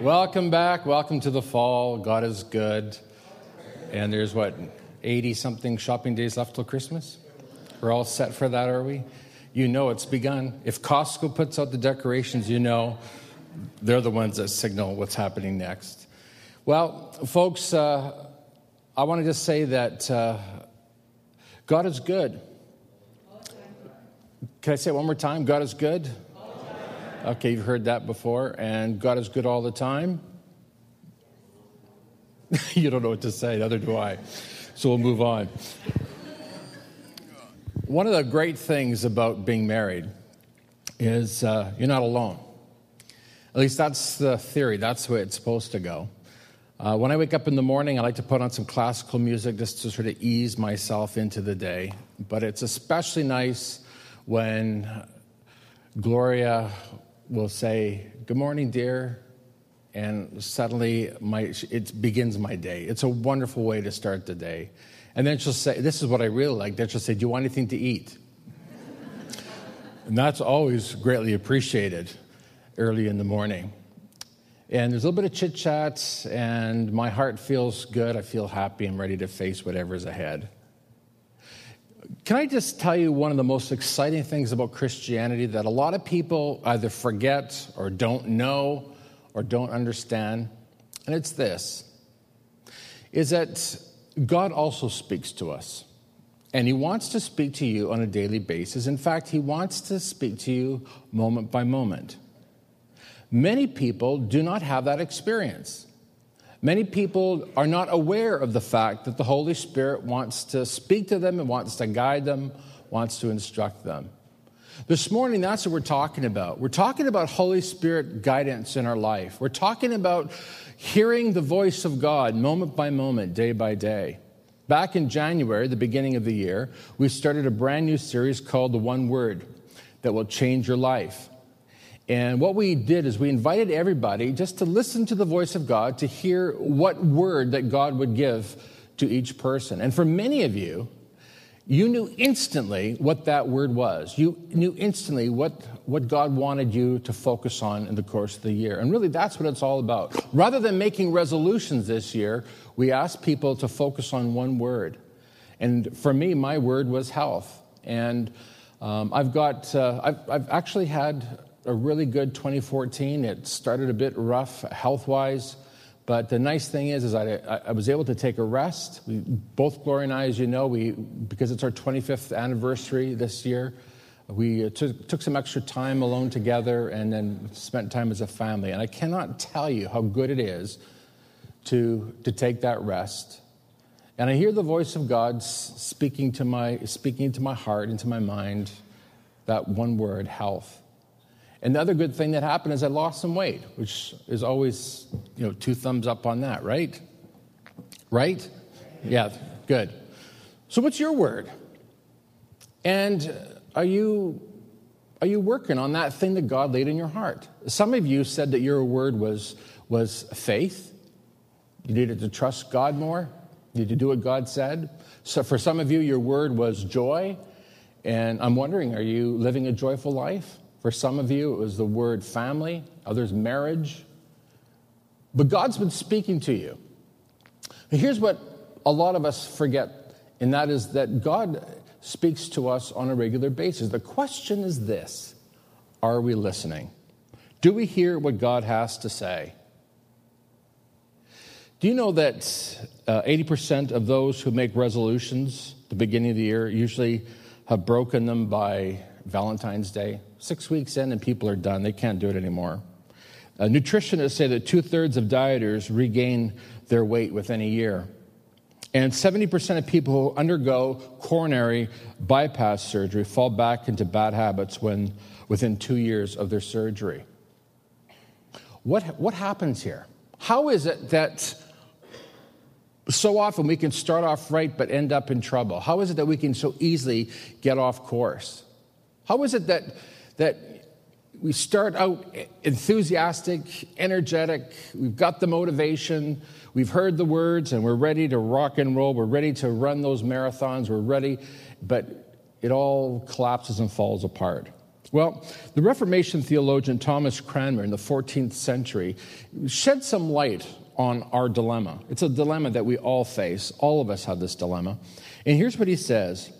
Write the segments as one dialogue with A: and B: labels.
A: Welcome back. Welcome to the fall. God is good. And there's what, 80 something shopping days left till Christmas? We're all set for that, are we? You know it's begun. If Costco puts out the decorations, you know they're the ones that signal what's happening next. Well, folks, uh, I want to just say that uh, God is good. Can I say it one more time? God is good. Okay, you've heard that before. And God is good all the time. you don't know what to say, neither do I. So we'll move on. One of the great things about being married is uh, you're not alone. At least that's the theory, that's the way it's supposed to go. Uh, when I wake up in the morning, I like to put on some classical music just to sort of ease myself into the day. But it's especially nice when Gloria will say, Good morning, dear. And suddenly my, it begins my day. It's a wonderful way to start the day. And then she'll say, This is what I really like. Then she'll say, Do you want anything to eat? and that's always greatly appreciated early in the morning. And there's a little bit of chit chat, and my heart feels good. I feel happy. I'm ready to face whatever's ahead. Can I just tell you one of the most exciting things about Christianity that a lot of people either forget or don't know or don't understand? And it's this is that God also speaks to us. And He wants to speak to you on a daily basis. In fact, He wants to speak to you moment by moment. Many people do not have that experience. Many people are not aware of the fact that the Holy Spirit wants to speak to them and wants to guide them, wants to instruct them. This morning, that's what we're talking about. We're talking about Holy Spirit guidance in our life. We're talking about hearing the voice of God moment by moment, day by day. Back in January, the beginning of the year, we started a brand new series called The One Word that will change your life. And what we did is we invited everybody just to listen to the voice of God, to hear what word that God would give to each person. And for many of you, you knew instantly what that word was. You knew instantly what, what God wanted you to focus on in the course of the year. And really, that's what it's all about. Rather than making resolutions this year, we asked people to focus on one word. And for me, my word was health. And um, I've got, uh, I've, I've actually had a really good 2014. It started a bit rough health wise, but the nice thing is, is I, I was able to take a rest. We, both Gloria and I, as you know, we because it's our 25th anniversary this year, we took, took some extra time alone together and then spent time as a family. And I cannot tell you how good it is to, to take that rest. And I hear the voice of God speaking to my, speaking to my heart, into my mind, that one word, health. And the other good thing that happened is I lost some weight, which is always, you know, two thumbs up on that, right? Right? Yeah, good. So what's your word? And are you are you working on that thing that God laid in your heart? Some of you said that your word was was faith. You needed to trust God more. You need to do what God said. So for some of you, your word was joy. And I'm wondering, are you living a joyful life? For some of you, it was the word family, others, marriage. But God's been speaking to you. Here's what a lot of us forget, and that is that God speaks to us on a regular basis. The question is this Are we listening? Do we hear what God has to say? Do you know that uh, 80% of those who make resolutions at the beginning of the year usually have broken them by Valentine's Day? Six weeks in, and people are done. They can't do it anymore. Uh, nutritionists say that two thirds of dieters regain their weight within a year. And 70% of people who undergo coronary bypass surgery fall back into bad habits when, within two years of their surgery. What, what happens here? How is it that so often we can start off right but end up in trouble? How is it that we can so easily get off course? How is it that that we start out enthusiastic, energetic, we've got the motivation, we've heard the words, and we're ready to rock and roll, we're ready to run those marathons, we're ready, but it all collapses and falls apart. Well, the Reformation theologian Thomas Cranmer in the 14th century shed some light on our dilemma. It's a dilemma that we all face. All of us have this dilemma. And here's what he says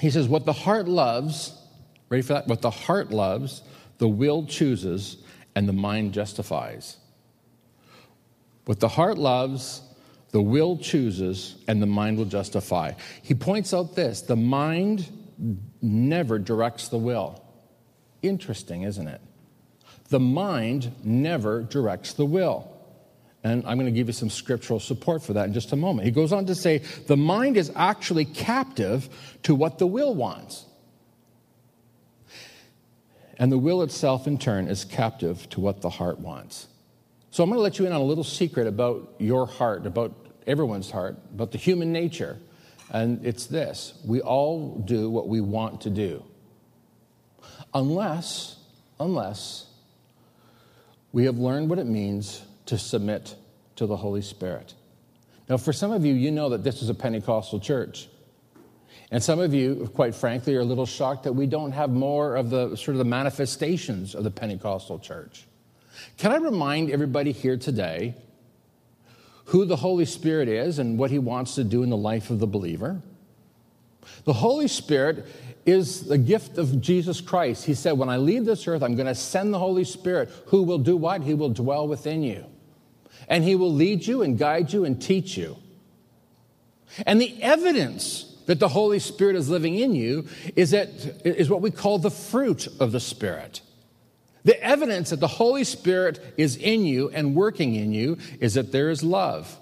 A: He says, What the heart loves, ready for that? What the heart loves, the will chooses, and the mind justifies. What the heart loves, the will chooses, and the mind will justify. He points out this the mind never directs the will. Interesting, isn't it? The mind never directs the will. And I'm going to give you some scriptural support for that in just a moment. He goes on to say the mind is actually captive to what the will wants. And the will itself, in turn, is captive to what the heart wants. So I'm going to let you in on a little secret about your heart, about everyone's heart, about the human nature. And it's this we all do what we want to do unless, unless we have learned what it means to submit to the Holy Spirit. Now, for some of you, you know that this is a Pentecostal church. And some of you, quite frankly, are a little shocked that we don't have more of the sort of the manifestations of the Pentecostal church. Can I remind everybody here today who the Holy Spirit is and what he wants to do in the life of the believer? The Holy Spirit is the gift of Jesus Christ. He said, When I leave this earth, I'm going to send the Holy Spirit who will do what? He will dwell within you. And he will lead you and guide you and teach you. And the evidence that the Holy Spirit is living in you is, that, is what we call the fruit of the Spirit. The evidence that the Holy Spirit is in you and working in you is that there is love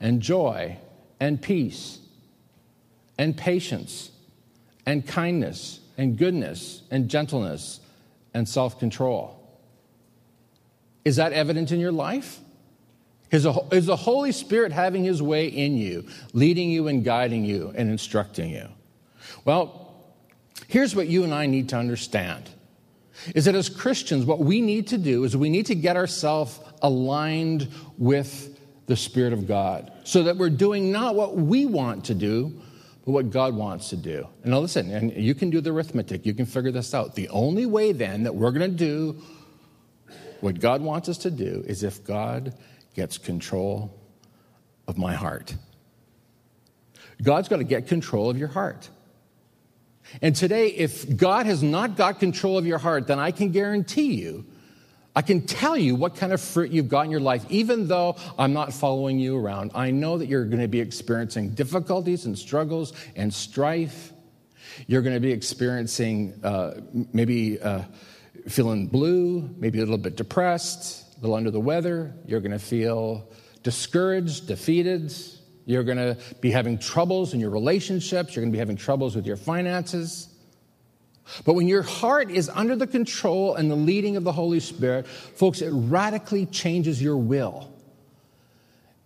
A: and joy and peace and patience and kindness and goodness and gentleness and self control. Is that evident in your life? Is the Holy Spirit having his way in you, leading you and guiding you and instructing you? Well, here's what you and I need to understand is that as Christians, what we need to do is we need to get ourselves aligned with the Spirit of God so that we're doing not what we want to do, but what God wants to do. And now listen, and you can do the arithmetic, you can figure this out. The only way then that we're going to do what God wants us to do is if God gets control of my heart. God's got to get control of your heart. And today, if God has not got control of your heart, then I can guarantee you I can tell you what kind of fruit you've got in your life, even though I'm not following you around. I know that you're going to be experiencing difficulties and struggles and strife. You're going to be experiencing uh, maybe uh, feeling blue, maybe a little bit depressed, a little under the weather. You're going to feel discouraged, defeated. You're going to be having troubles in your relationships. You're going to be having troubles with your finances. But when your heart is under the control and the leading of the Holy Spirit, folks, it radically changes your will.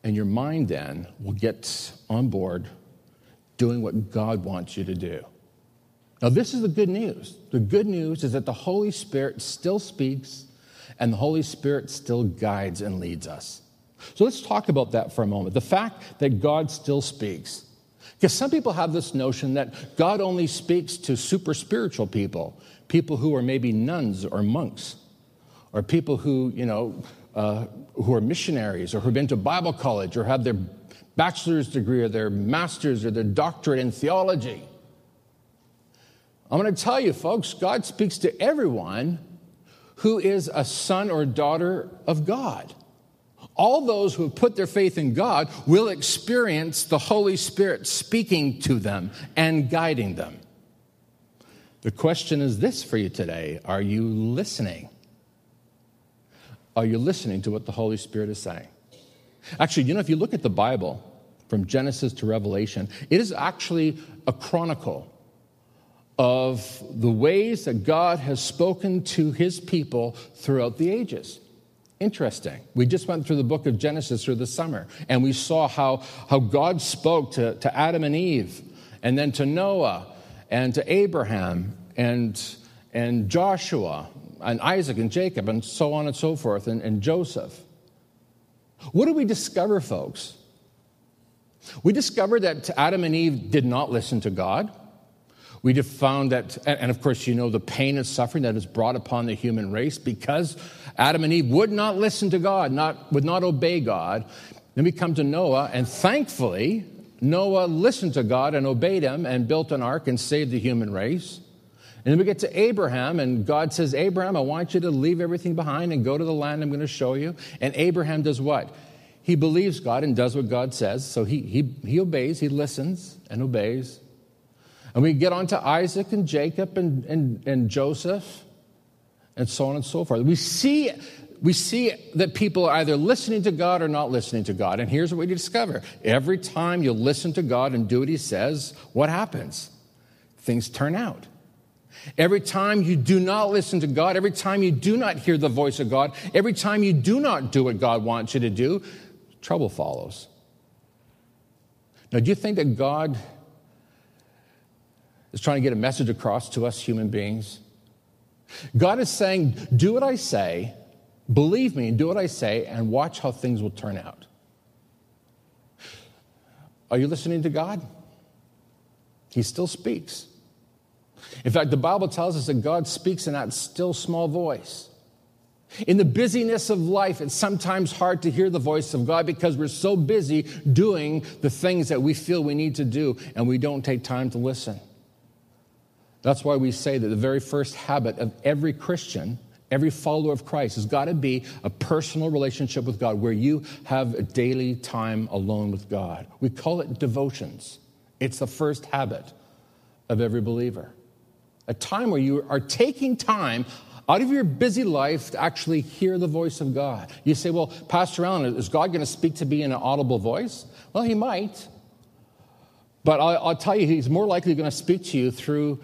A: And your mind then will get on board doing what God wants you to do. Now, this is the good news. The good news is that the Holy Spirit still speaks and the Holy Spirit still guides and leads us. So let's talk about that for a moment. The fact that God still speaks. Because some people have this notion that God only speaks to super spiritual people, people who are maybe nuns or monks, or people who, you know, uh, who are missionaries or who've been to Bible college or have their bachelor's degree or their master's or their doctorate in theology. I'm going to tell you, folks, God speaks to everyone who is a son or daughter of God all those who have put their faith in God will experience the Holy Spirit speaking to them and guiding them. The question is this for you today Are you listening? Are you listening to what the Holy Spirit is saying? Actually, you know, if you look at the Bible from Genesis to Revelation, it is actually a chronicle of the ways that God has spoken to his people throughout the ages. Interesting. We just went through the book of Genesis through the summer, and we saw how, how God spoke to, to Adam and Eve, and then to Noah, and to Abraham, and, and Joshua, and Isaac, and Jacob, and so on and so forth, and, and Joseph. What do we discover, folks? We discover that Adam and Eve did not listen to God. We have found that, and of course, you know the pain and suffering that is brought upon the human race because Adam and Eve would not listen to God, not, would not obey God. Then we come to Noah, and thankfully, Noah listened to God and obeyed him and built an ark and saved the human race. And then we get to Abraham, and God says, Abraham, I want you to leave everything behind and go to the land I'm going to show you. And Abraham does what? He believes God and does what God says. So he, he, he obeys, he listens and obeys. And we get on to Isaac and Jacob and, and, and Joseph and so on and so forth. We see, we see that people are either listening to God or not listening to God. And here's what we discover every time you listen to God and do what He says, what happens? Things turn out. Every time you do not listen to God, every time you do not hear the voice of God, every time you do not do what God wants you to do, trouble follows. Now, do you think that God is trying to get a message across to us human beings? God is saying, Do what I say, believe me, and do what I say, and watch how things will turn out. Are you listening to God? He still speaks. In fact, the Bible tells us that God speaks in that still small voice. In the busyness of life, it's sometimes hard to hear the voice of God because we're so busy doing the things that we feel we need to do and we don't take time to listen. That's why we say that the very first habit of every Christian, every follower of Christ, has got to be a personal relationship with God where you have a daily time alone with God. We call it devotions. It's the first habit of every believer a time where you are taking time out of your busy life to actually hear the voice of God. You say, well, Pastor Allen, is God going to speak to me in an audible voice? Well, he might. But I'll, I'll tell you, he's more likely going to speak to you through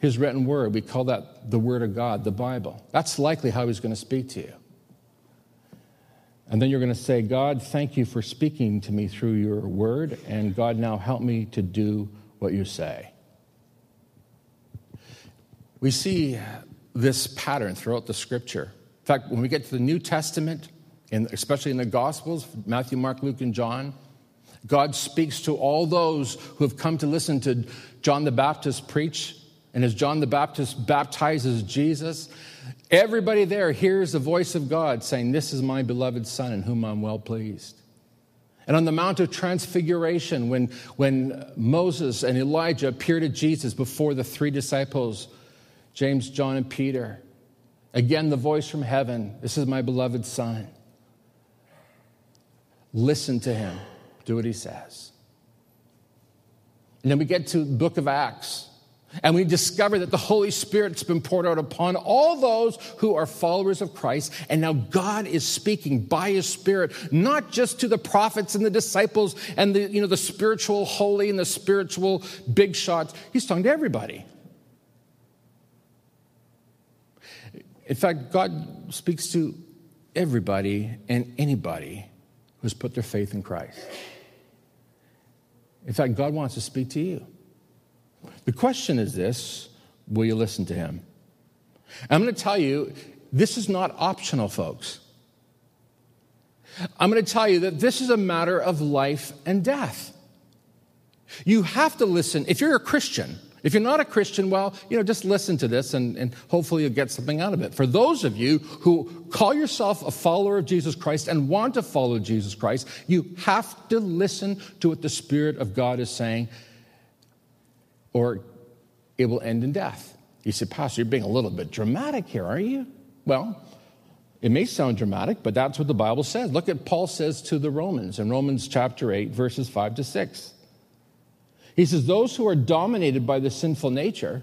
A: his written word. We call that the word of God, the Bible. That's likely how he's going to speak to you. And then you're going to say, God, thank you for speaking to me through your word, and God, now help me to do what you say. We see this pattern throughout the scripture. In fact, when we get to the New Testament, and especially in the Gospels, Matthew, Mark, Luke, and John, God speaks to all those who have come to listen to John the Baptist preach. And as John the Baptist baptizes Jesus, everybody there hears the voice of God saying, This is my beloved Son in whom I'm well pleased. And on the Mount of Transfiguration, when, when Moses and Elijah appeared to Jesus before the three disciples, James, John, and Peter. Again, the voice from heaven This is my beloved Son. Listen to him, do what he says. And then we get to the book of Acts. And we discover that the Holy Spirit's been poured out upon all those who are followers of Christ. And now God is speaking by His Spirit, not just to the prophets and the disciples and the, you know, the spiritual holy and the spiritual big shots. He's talking to everybody. In fact, God speaks to everybody and anybody who's put their faith in Christ. In fact, God wants to speak to you. The question is this will you listen to him? I'm going to tell you, this is not optional, folks. I'm going to tell you that this is a matter of life and death. You have to listen. If you're a Christian, if you're not a Christian, well, you know, just listen to this and, and hopefully you'll get something out of it. For those of you who call yourself a follower of Jesus Christ and want to follow Jesus Christ, you have to listen to what the Spirit of God is saying, or it will end in death. You say, Pastor, you're being a little bit dramatic here, are you? Well, it may sound dramatic, but that's what the Bible says. Look at Paul says to the Romans in Romans chapter 8, verses 5 to 6. He says, Those who are dominated by the sinful nature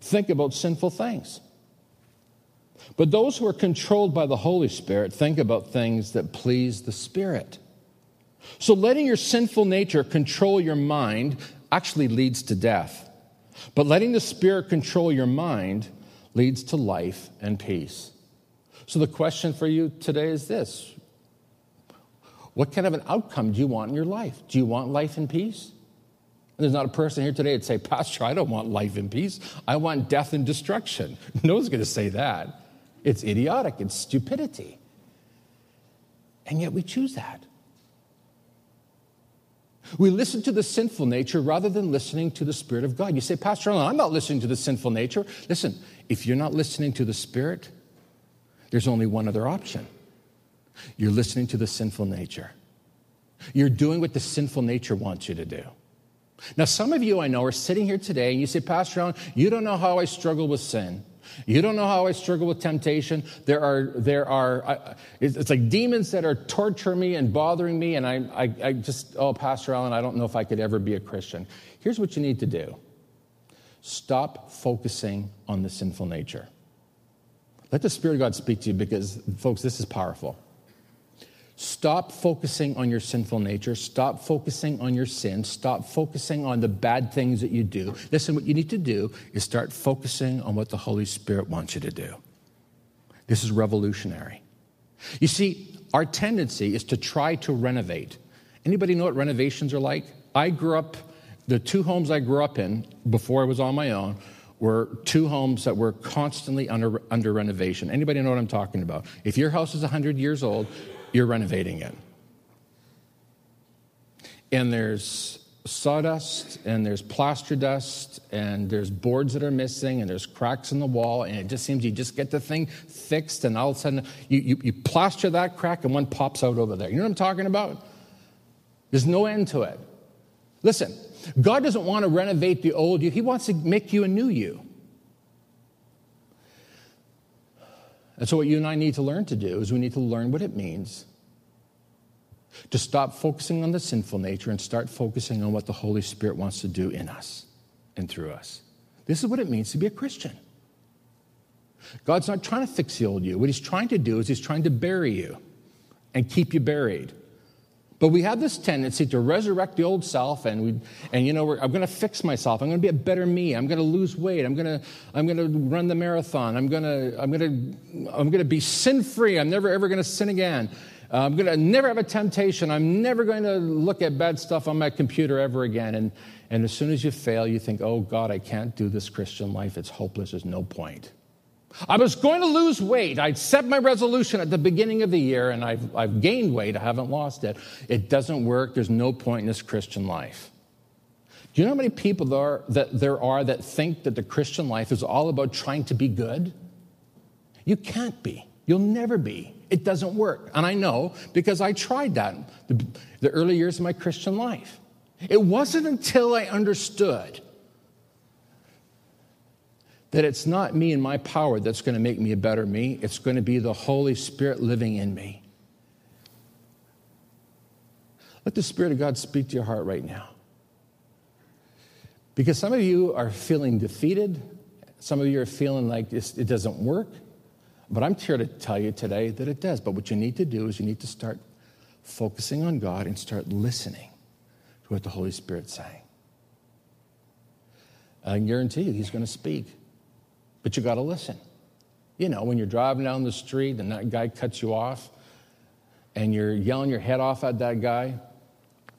A: think about sinful things. But those who are controlled by the Holy Spirit think about things that please the Spirit. So letting your sinful nature control your mind actually leads to death. But letting the Spirit control your mind leads to life and peace. So the question for you today is this what kind of an outcome do you want in your life? Do you want life and peace? And there's not a person here today that say, Pastor, I don't want life and peace. I want death and destruction. No one's going to say that. It's idiotic, it's stupidity. And yet we choose that. We listen to the sinful nature rather than listening to the Spirit of God. You say, Pastor Allen, I'm not listening to the sinful nature. Listen, if you're not listening to the Spirit, there's only one other option. You're listening to the sinful nature. You're doing what the sinful nature wants you to do. Now, some of you I know are sitting here today and you say, Pastor Allen, you don't know how I struggle with sin. You don't know how I struggle with temptation. There are, there are, I, it's like demons that are torturing me and bothering me, and I, I, I just, oh, Pastor Allen, I don't know if I could ever be a Christian. Here's what you need to do stop focusing on the sinful nature. Let the Spirit of God speak to you because, folks, this is powerful. Stop focusing on your sinful nature. Stop focusing on your sin. Stop focusing on the bad things that you do. Listen, what you need to do is start focusing on what the Holy Spirit wants you to do. This is revolutionary. You see, our tendency is to try to renovate. Anybody know what renovations are like? I grew up, the two homes I grew up in before I was on my own were two homes that were constantly under, under renovation. Anybody know what I'm talking about? If your house is 100 years old, you're renovating it. And there's sawdust and there's plaster dust and there's boards that are missing and there's cracks in the wall and it just seems you just get the thing fixed and all of a sudden you, you, you plaster that crack and one pops out over there. You know what I'm talking about? There's no end to it. Listen, God doesn't want to renovate the old you, He wants to make you a new you. And so, what you and I need to learn to do is we need to learn what it means to stop focusing on the sinful nature and start focusing on what the Holy Spirit wants to do in us and through us. This is what it means to be a Christian. God's not trying to fix the old you. What He's trying to do is He's trying to bury you and keep you buried. But we have this tendency to resurrect the old self, and, we, and you know, I'm going to fix myself. I'm going to be a better me. I'm going to lose weight. I'm going to, I'm going to run the marathon. I'm going to, I'm going to, I'm going to be sin free. I'm never ever going to sin again. Uh, I'm going to never have a temptation. I'm never going to look at bad stuff on my computer ever again. And, and as soon as you fail, you think, oh God, I can't do this Christian life. It's hopeless. There's no point. I was going to lose weight. I'd set my resolution at the beginning of the year and I've, I've gained weight. I haven't lost it. It doesn't work. There's no point in this Christian life. Do you know how many people there are, that there are that think that the Christian life is all about trying to be good? You can't be. You'll never be. It doesn't work. And I know because I tried that the, the early years of my Christian life. It wasn't until I understood that it's not me and my power that's going to make me a better me, it's going to be the Holy Spirit living in me. Let the Spirit of God speak to your heart right now. Because some of you are feeling defeated, some of you are feeling like it doesn't work. But I'm here to tell you today that it does. But what you need to do is you need to start focusing on God and start listening to what the Holy Spirit's saying. I guarantee you, He's going to speak. But you got to listen. You know, when you're driving down the street and that guy cuts you off and you're yelling your head off at that guy.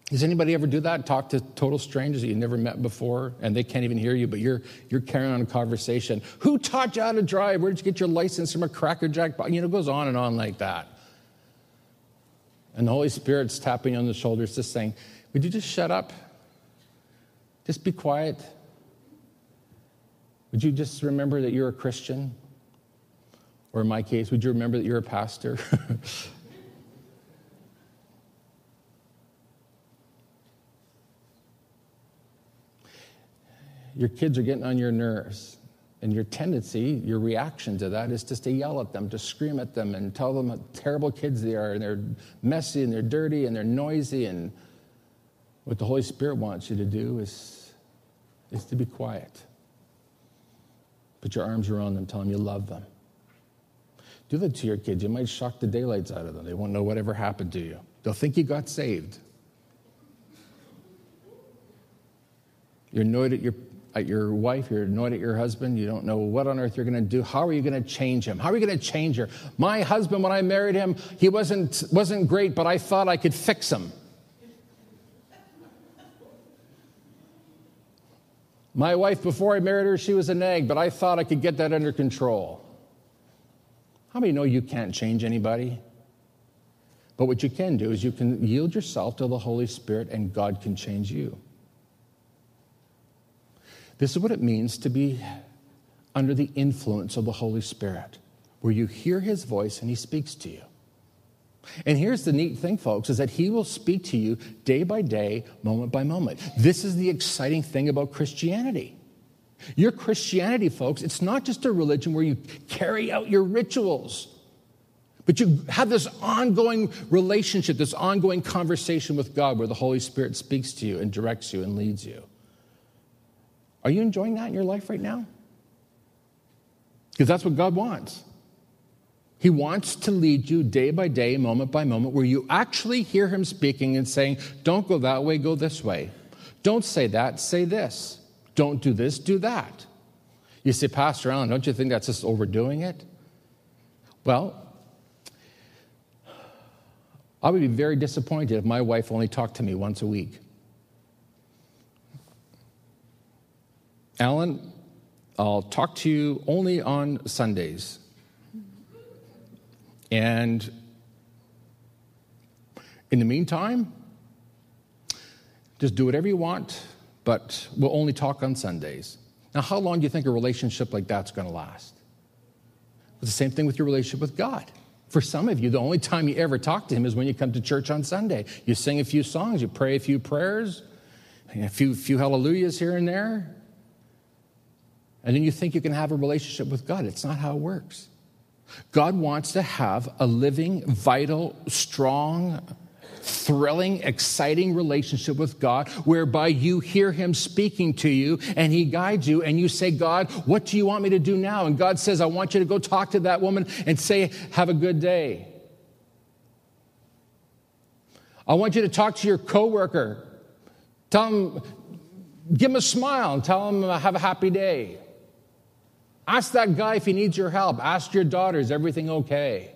A: Does anybody ever do that? Talk to total strangers that you never met before and they can't even hear you, but you're, you're carrying on a conversation. Who taught you how to drive? Where did you get your license from a Cracker Jack? You know, it goes on and on like that. And the Holy Spirit's tapping you on the shoulders, just saying, Would you just shut up? Just be quiet. Would you just remember that you're a Christian? Or in my case, would you remember that you're a pastor? your kids are getting on your nerves. And your tendency, your reaction to that is just to yell at them, to scream at them, and tell them how terrible kids they are, and they're messy, and they're dirty, and they're noisy. And what the Holy Spirit wants you to do is, is to be quiet Put your arms around them, tell them you love them. Do that to your kids. You might shock the daylights out of them. They won't know whatever happened to you. They'll think you got saved. You're annoyed at your, at your wife, you're annoyed at your husband, you don't know what on earth you're going to do. How are you going to change him? How are you going to change her? My husband, when I married him, he wasn't, wasn't great, but I thought I could fix him. My wife, before I married her, she was a nag, but I thought I could get that under control. How many know you can't change anybody? But what you can do is you can yield yourself to the Holy Spirit and God can change you. This is what it means to be under the influence of the Holy Spirit, where you hear his voice and he speaks to you. And here's the neat thing, folks, is that he will speak to you day by day, moment by moment. This is the exciting thing about Christianity. Your Christianity, folks, it's not just a religion where you carry out your rituals, but you have this ongoing relationship, this ongoing conversation with God where the Holy Spirit speaks to you and directs you and leads you. Are you enjoying that in your life right now? Because that's what God wants. He wants to lead you day by day, moment by moment, where you actually hear Him speaking and saying, Don't go that way, go this way. Don't say that, say this. Don't do this, do that. You say, Pastor Allen, don't you think that's just overdoing it? Well, I would be very disappointed if my wife only talked to me once a week. Alan, I'll talk to you only on Sundays. And in the meantime, just do whatever you want, but we'll only talk on Sundays. Now, how long do you think a relationship like that's going to last? It's the same thing with your relationship with God. For some of you, the only time you ever talk to Him is when you come to church on Sunday. You sing a few songs, you pray a few prayers, a few, few hallelujahs here and there, and then you think you can have a relationship with God. It's not how it works. God wants to have a living, vital, strong, thrilling, exciting relationship with God whereby you hear Him speaking to you and He guides you and you say, God, what do you want me to do now? And God says, I want you to go talk to that woman and say, Have a good day. I want you to talk to your coworker. Tell him, give him a smile and tell him, Have a happy day. Ask that guy if he needs your help. Ask your daughter, is everything okay?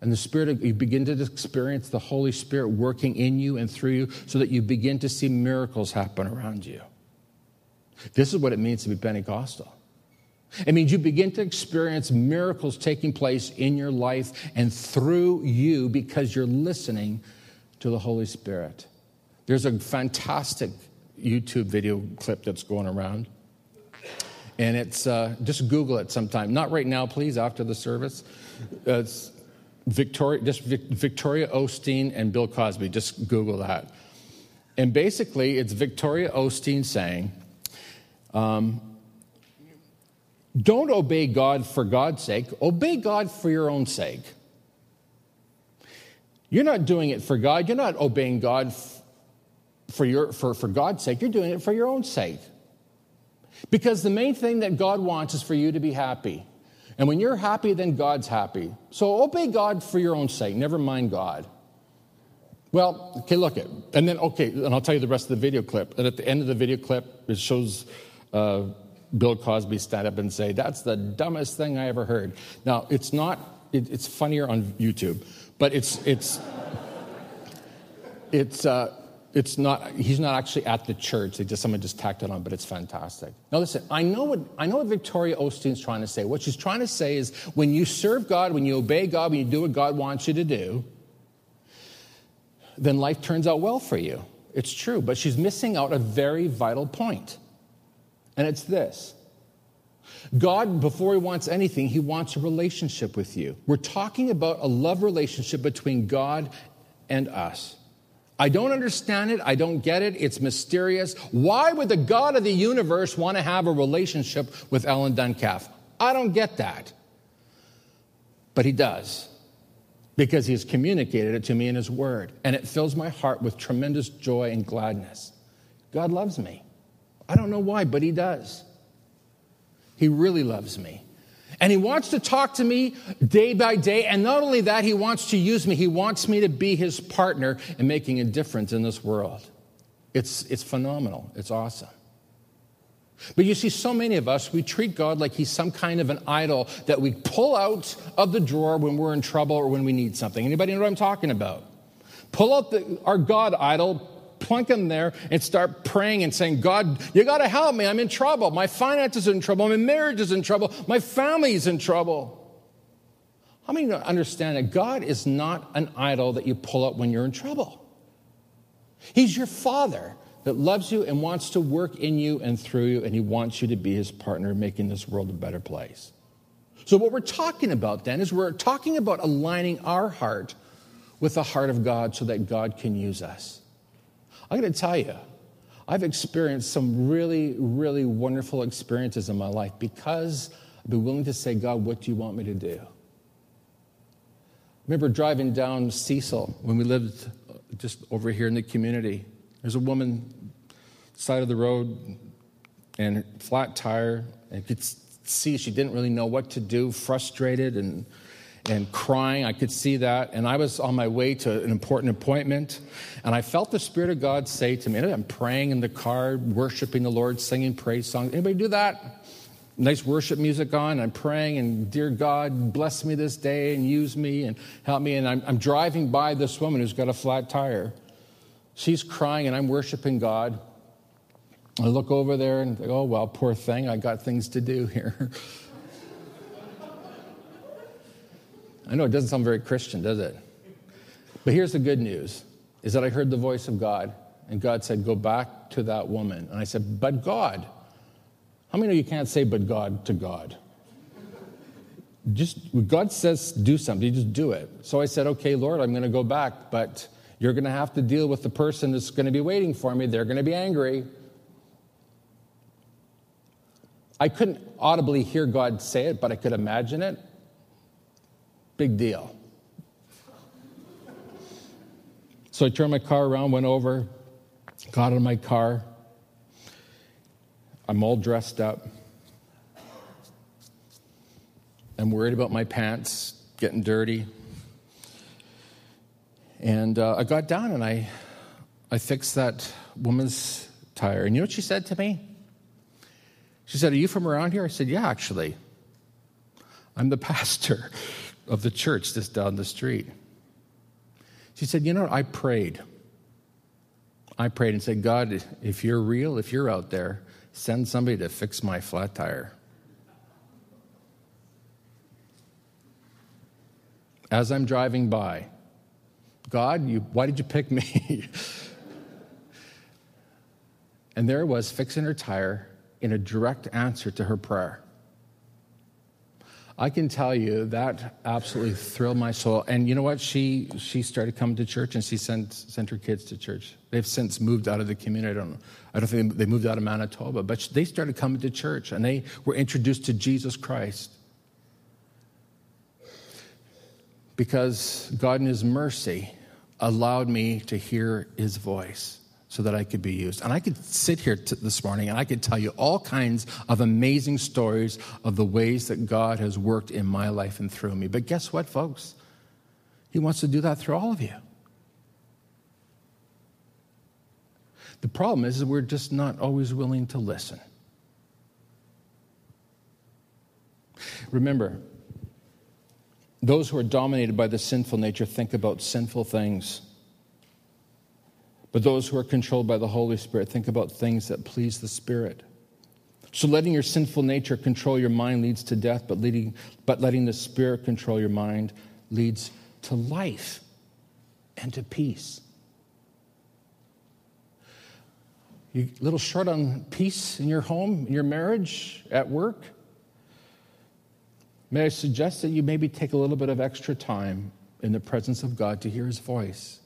A: And the Spirit, you begin to experience the Holy Spirit working in you and through you so that you begin to see miracles happen around you. This is what it means to be Pentecostal. It means you begin to experience miracles taking place in your life and through you because you're listening to the Holy Spirit. There's a fantastic YouTube video clip that's going around and it's uh, just Google it sometime. Not right now, please. After the service, uh, Victoria, just Vic, Victoria Osteen and Bill Cosby. Just Google that. And basically, it's Victoria Osteen saying, um, "Don't obey God for God's sake. Obey God for your own sake." You're not doing it for God. You're not obeying God for, your, for, for God's sake. You're doing it for your own sake. Because the main thing that God wants is for you to be happy. And when you're happy, then God's happy. So obey God for your own sake, never mind God. Well, okay, look it. And then, okay, and I'll tell you the rest of the video clip. And at the end of the video clip, it shows uh, Bill Cosby stand up and say, That's the dumbest thing I ever heard. Now, it's not, it, it's funnier on YouTube, but it's, it's, it's, uh, it's not he's not actually at the church. They just someone just tacked it on but it's fantastic. Now listen i know what i know what victoria osteen's trying to say. What she's trying to say is when you serve god when you obey god when you do what god wants you to do then life turns out well for you. It's true but she's missing out a very vital point. And it's this. God, before He wants anything, He wants a relationship with you. We're talking about a love relationship between God and us. I don't understand it. I don't get it. It's mysterious. Why would the God of the universe want to have a relationship with Allen Duncalf? I don't get that. But he does because he has communicated it to me in his word. And it fills my heart with tremendous joy and gladness. God loves me. I don't know why, but he does. He really loves me. And he wants to talk to me day by day. And not only that, he wants to use me, he wants me to be his partner in making a difference in this world. It's, it's phenomenal, it's awesome. But you see, so many of us, we treat God like he's some kind of an idol that we pull out of the drawer when we're in trouble or when we need something. Anybody know what I'm talking about? Pull out the, our God idol, plunk him there and start praying and saying, God, you got to help me. I'm in trouble. My finances are in trouble. My marriage is in trouble. My family is in trouble. How many understand that God is not an idol that you pull up when you're in trouble? He's your father that loves you and wants to work in you and through you, and he wants you to be his partner, making this world a better place. So, what we're talking about then is we're talking about aligning our heart with the heart of God so that God can use us. I'm going to tell you, I've experienced some really, really wonderful experiences in my life because I've been willing to say, God, what do you want me to do? I remember driving down Cecil when we lived just over here in the community. There's a woman side of the road and flat tire, and could see she didn't really know what to do, frustrated and and crying. I could see that. And I was on my way to an important appointment. And I felt the Spirit of God say to me, I'm praying in the car, worshiping the Lord, singing praise songs. Anybody do that? Nice worship music on. I'm praying, and dear God, bless me this day and use me and help me. And I'm, I'm driving by this woman who's got a flat tire. She's crying, and I'm worshiping God. I look over there and think, oh, well, poor thing. I got things to do here. I know it doesn't sound very Christian, does it? But here's the good news is that I heard the voice of God, and God said, Go back to that woman. And I said, But God. How many know you can't say but God to God? Just God says do something, you just do it. So I said, Okay, Lord, I'm going to go back, but you're going to have to deal with the person that's going to be waiting for me. They're going to be angry. I couldn't audibly hear God say it, but I could imagine it. Big deal. So I turned my car around, went over, got in my car. I'm all dressed up. I'm worried about my pants getting dirty. And uh, I got down and I, I fixed that woman's tire. And you know what she said to me? She said, Are you from around here? I said, Yeah, actually. I'm the pastor of the church just down the street. She said, You know? I prayed. I prayed and said, God, if you're real, if you're out there, send somebody to fix my flat tire. As I'm driving by, God, you, why did you pick me? and there was fixing her tire in a direct answer to her prayer. I can tell you that absolutely thrilled my soul. And you know what? She she started coming to church and she sent sent her kids to church. They've since moved out of the community. I don't know. I don't think they moved out of Manitoba, but they started coming to church and they were introduced to Jesus Christ. Because God in his mercy allowed me to hear his voice so that I could be used. And I could sit here t- this morning and I could tell you all kinds of amazing stories of the ways that God has worked in my life and through me. But guess what, folks? He wants to do that through all of you. The problem is, is we're just not always willing to listen. Remember, those who are dominated by the sinful nature think about sinful things. But those who are controlled by the Holy Spirit think about things that please the Spirit. So letting your sinful nature control your mind leads to death, but, leading, but letting the Spirit control your mind leads to life and to peace. You a little short on peace in your home, in your marriage, at work? May I suggest that you maybe take a little bit of extra time in the presence of God to hear his voice?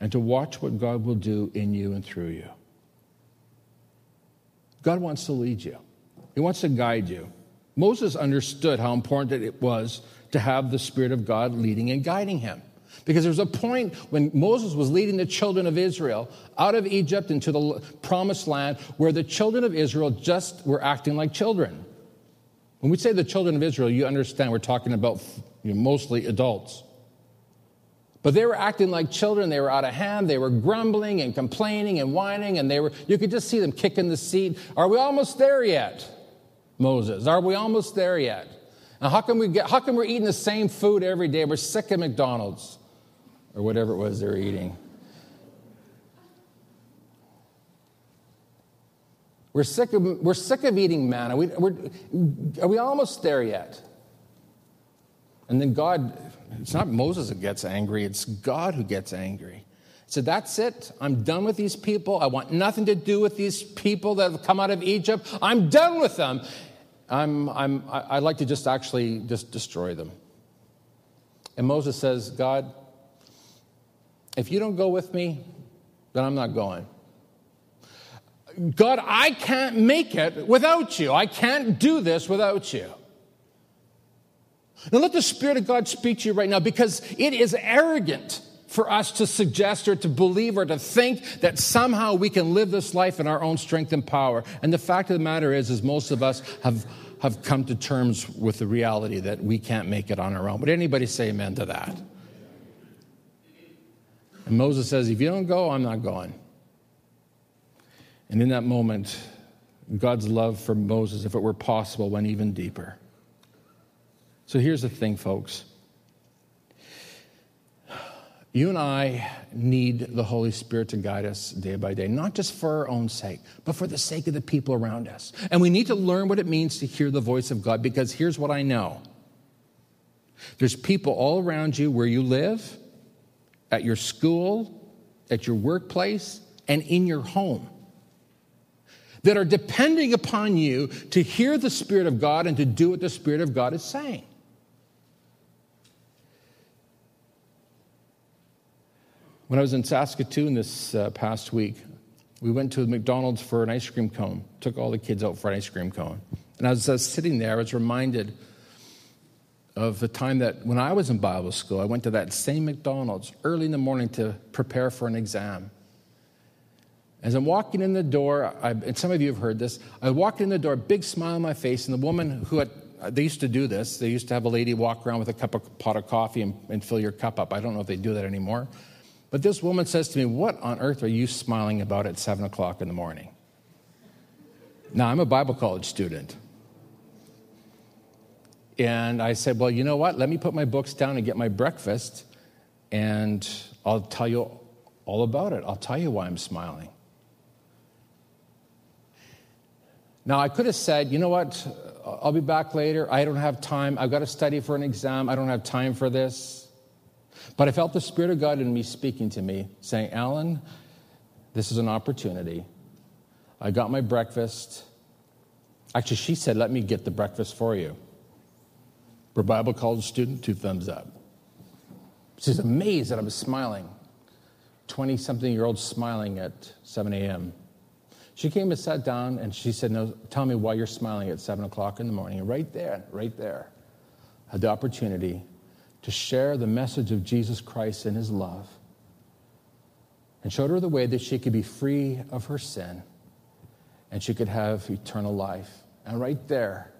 A: And to watch what God will do in you and through you. God wants to lead you, He wants to guide you. Moses understood how important it was to have the Spirit of God leading and guiding him. Because there was a point when Moses was leading the children of Israel out of Egypt into the promised land where the children of Israel just were acting like children. When we say the children of Israel, you understand we're talking about you know, mostly adults. But they were acting like children. They were out of hand. They were grumbling and complaining and whining, and they were, you could just see them kicking the seat. Are we almost there yet? Moses, are we almost there yet? And how come we get, how come we're eating the same food every day? We're sick of McDonald's or whatever it was they're eating. We're sick of, we're sick of eating manna. We, are we almost there yet? And then God, it's not Moses who gets angry, it's God who gets angry. Said, That's it. I'm done with these people. I want nothing to do with these people that have come out of Egypt. I'm done with them. I'm, I'm, I'd like to just actually just destroy them. And Moses says, God, if you don't go with me, then I'm not going. God, I can't make it without you. I can't do this without you. Now let the Spirit of God speak to you right now because it is arrogant for us to suggest or to believe or to think that somehow we can live this life in our own strength and power. And the fact of the matter is, is most of us have, have come to terms with the reality that we can't make it on our own. Would anybody say amen to that? And Moses says, if you don't go, I'm not going. And in that moment, God's love for Moses, if it were possible, went even deeper. So here's the thing, folks. You and I need the Holy Spirit to guide us day by day, not just for our own sake, but for the sake of the people around us. And we need to learn what it means to hear the voice of God because here's what I know there's people all around you where you live, at your school, at your workplace, and in your home that are depending upon you to hear the Spirit of God and to do what the Spirit of God is saying. When I was in Saskatoon this uh, past week, we went to McDonald's for an ice cream cone, took all the kids out for an ice cream cone. And as I was sitting there, I was reminded of the time that when I was in Bible school, I went to that same McDonald's early in the morning to prepare for an exam. As I'm walking in the door, I, and some of you have heard this, I walked in the door, big smile on my face, and the woman who had, they used to do this, they used to have a lady walk around with a cup of pot of coffee and, and fill your cup up. I don't know if they do that anymore. But this woman says to me, What on earth are you smiling about at 7 o'clock in the morning? Now, I'm a Bible college student. And I said, Well, you know what? Let me put my books down and get my breakfast, and I'll tell you all about it. I'll tell you why I'm smiling. Now, I could have said, You know what? I'll be back later. I don't have time. I've got to study for an exam. I don't have time for this. But I felt the Spirit of God in me speaking to me, saying, Allen, this is an opportunity. I got my breakfast. Actually, she said, Let me get the breakfast for you. For Bible college student, two thumbs up. She's amazed that I was smiling. 20 something year old smiling at 7 a.m. She came and sat down and she said, No, tell me why you're smiling at 7 o'clock in the morning. And right there, right there, had the opportunity to share the message of Jesus Christ and his love and showed her the way that she could be free of her sin and she could have eternal life. And right there,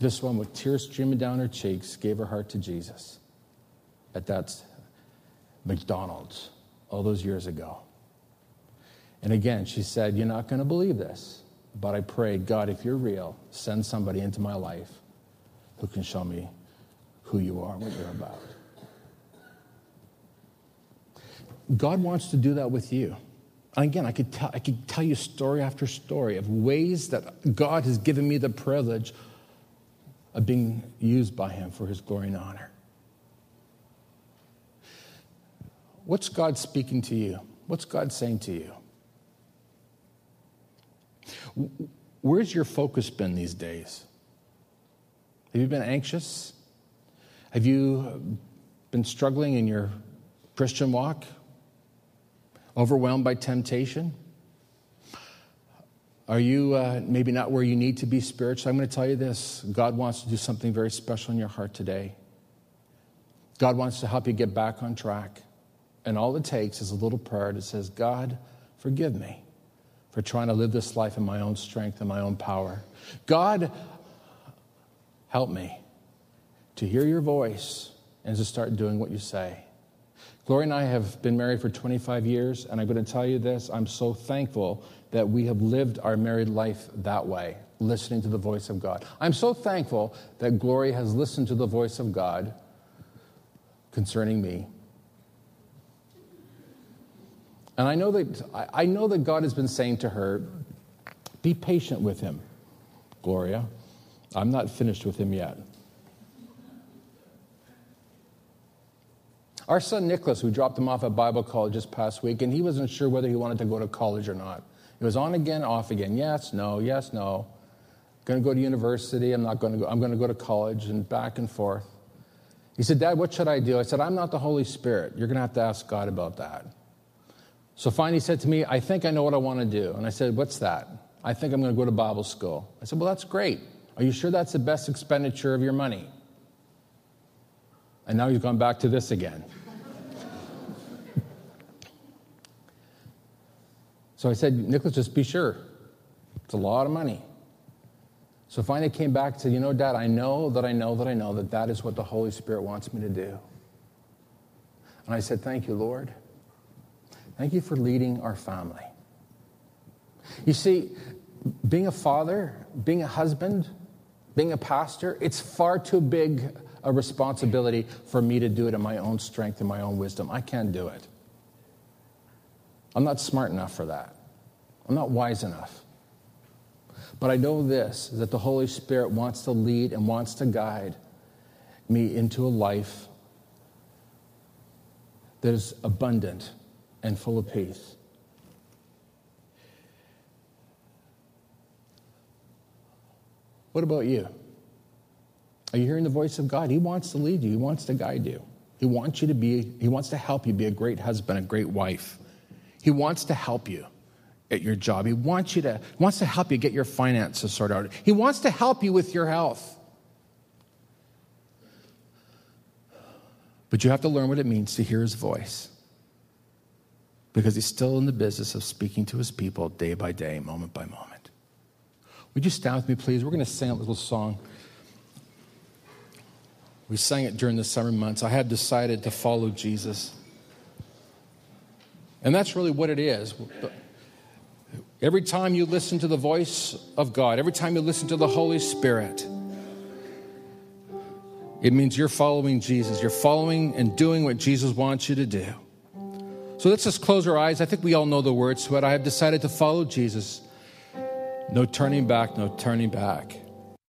A: this one with tears streaming down her cheeks gave her heart to Jesus at that McDonald's all those years ago. And again, she said, You're not going to believe this, but I pray, God, if you're real, send somebody into my life who can show me who you are what you're about. God wants to do that with you. And again, I could, tell, I could tell you story after story of ways that God has given me the privilege of being used by Him for His glory and honor. What's God speaking to you? What's God saying to you? Where's your focus been these days? Have you been anxious? Have you been struggling in your Christian walk? Overwhelmed by temptation? Are you uh, maybe not where you need to be spiritually? I'm going to tell you this God wants to do something very special in your heart today. God wants to help you get back on track. And all it takes is a little prayer that says, God, forgive me for trying to live this life in my own strength and my own power. God, help me to hear your voice and to start doing what you say. Gloria and I have been married for 25 years, and I'm going to tell you this I'm so thankful that we have lived our married life that way, listening to the voice of God. I'm so thankful that Gloria has listened to the voice of God concerning me. And I know that, I know that God has been saying to her, be patient with him, Gloria. I'm not finished with him yet. Our son Nicholas, we dropped him off at Bible college this past week, and he wasn't sure whether he wanted to go to college or not. It was on again, off again. Yes, no, yes, no. Going to go to university. I'm not going to go. I'm going to go to college and back and forth. He said, Dad, what should I do? I said, I'm not the Holy Spirit. You're going to have to ask God about that. So finally, he said to me, I think I know what I want to do. And I said, What's that? I think I'm going to go to Bible school. I said, Well, that's great. Are you sure that's the best expenditure of your money? And now he's gone back to this again. So I said, Nicholas, just be sure. It's a lot of money. So finally came back and said, you know, Dad, I know that I know that I know that that is what the Holy Spirit wants me to do. And I said, Thank you, Lord. Thank you for leading our family. You see, being a father, being a husband, being a pastor, it's far too big a responsibility for me to do it in my own strength and my own wisdom. I can't do it. I'm not smart enough for that. I'm not wise enough. But I know this that the Holy Spirit wants to lead and wants to guide me into a life that is abundant and full of peace. What about you? Are you hearing the voice of God? He wants to lead you, He wants to guide you. He wants you to be, He wants to help you be a great husband, a great wife. He wants to help you at your job. He wants you to wants to help you get your finances sorted out. He wants to help you with your health. But you have to learn what it means to hear his voice. Because he's still in the business of speaking to his people day by day, moment by moment. Would you stand with me, please? We're going to sing a little song. We sang it during the summer months. I had decided to follow Jesus. And that's really what it is. Every time you listen to the voice of God, every time you listen to the Holy Spirit, it means you're following Jesus. You're following and doing what Jesus wants you to do. So let's just close our eyes. I think we all know the words it. I have decided to follow Jesus. No turning back, no turning back.